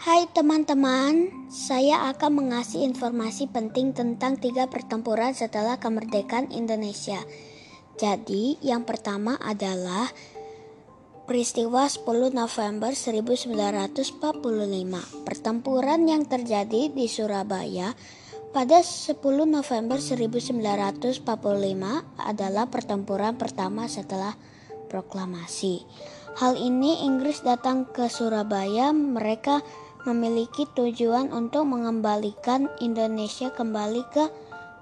Hai teman-teman, saya akan mengasih informasi penting tentang tiga pertempuran setelah kemerdekaan Indonesia. Jadi, yang pertama adalah peristiwa 10 November 1945. Pertempuran yang terjadi di Surabaya pada 10 November 1945 adalah pertempuran pertama setelah proklamasi. Hal ini Inggris datang ke Surabaya, mereka memiliki tujuan untuk mengembalikan Indonesia kembali ke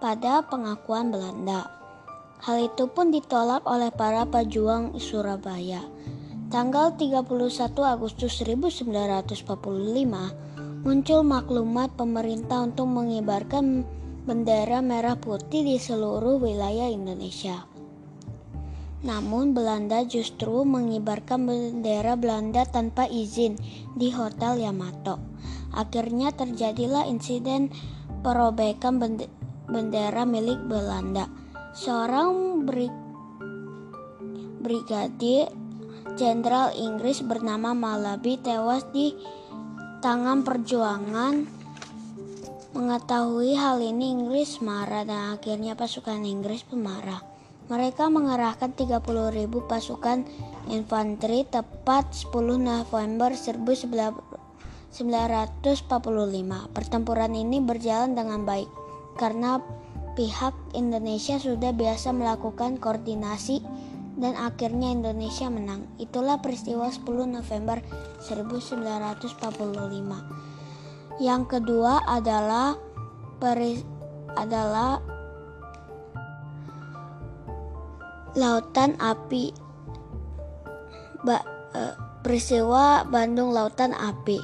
pada pengakuan Belanda. Hal itu pun ditolak oleh para pejuang Surabaya. Tanggal 31 Agustus 1945 muncul maklumat pemerintah untuk mengibarkan bendera merah putih di seluruh wilayah Indonesia. Namun Belanda justru mengibarkan bendera Belanda tanpa izin di Hotel Yamato. Akhirnya terjadilah insiden perobekan bendera milik Belanda. Seorang brig brigadir jenderal Inggris bernama Malaby tewas di tangan perjuangan. Mengetahui hal ini Inggris marah dan akhirnya pasukan Inggris pemarah. Mereka mengerahkan 30.000 pasukan infanteri tepat 10 November 1945. Pertempuran ini berjalan dengan baik karena pihak Indonesia sudah biasa melakukan koordinasi dan akhirnya Indonesia menang. Itulah peristiwa 10 November 1945. Yang kedua adalah peri, adalah Lautan Api ba, uh, Peristiwa Bandung Lautan Api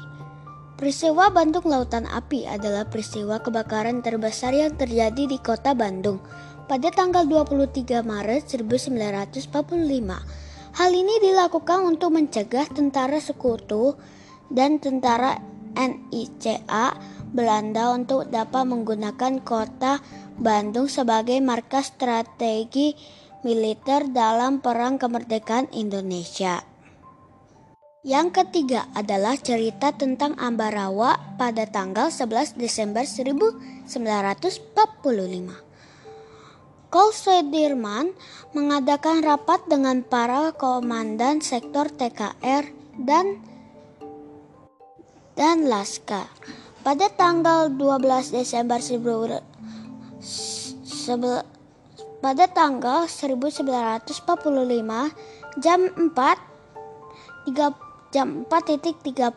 Peristiwa Bandung Lautan Api adalah peristiwa kebakaran terbesar yang terjadi di kota Bandung pada tanggal 23 Maret 1945. Hal ini dilakukan untuk mencegah tentara sekutu dan tentara NICA Belanda untuk dapat menggunakan kota Bandung sebagai markas strategi militer dalam Perang Kemerdekaan Indonesia. Yang ketiga adalah cerita tentang Ambarawa pada tanggal 11 Desember 1945. Kol Sudirman mengadakan rapat dengan para komandan sektor TKR dan dan Laskar. Pada tanggal 12 Desember 1945, pada tanggal 1945 jam 4 3, jam 4.30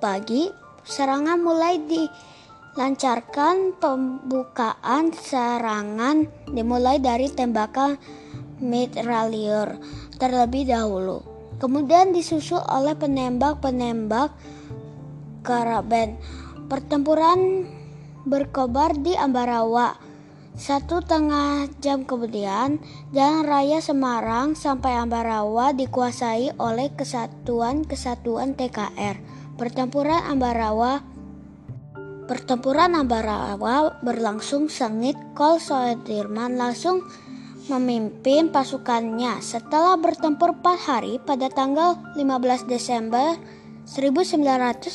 pagi serangan mulai dilancarkan. Pembukaan serangan dimulai dari tembakan mitrailleur terlebih dahulu kemudian disusul oleh penembak-penembak karaben pertempuran berkobar di Ambarawa satu tengah jam kemudian, Jalan Raya Semarang sampai Ambarawa dikuasai oleh kesatuan-kesatuan TKR. Pertempuran Ambarawa Pertempuran Ambarawa berlangsung sengit. Kol Soedirman langsung memimpin pasukannya. Setelah bertempur 4 hari pada tanggal 15 Desember 1945,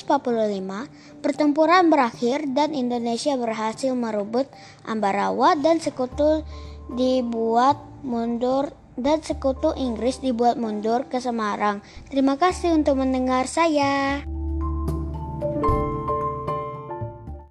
pertempuran berakhir dan Indonesia berhasil merebut Ambarawa dan sekutu dibuat mundur dan sekutu Inggris dibuat mundur ke Semarang. Terima kasih untuk mendengar saya.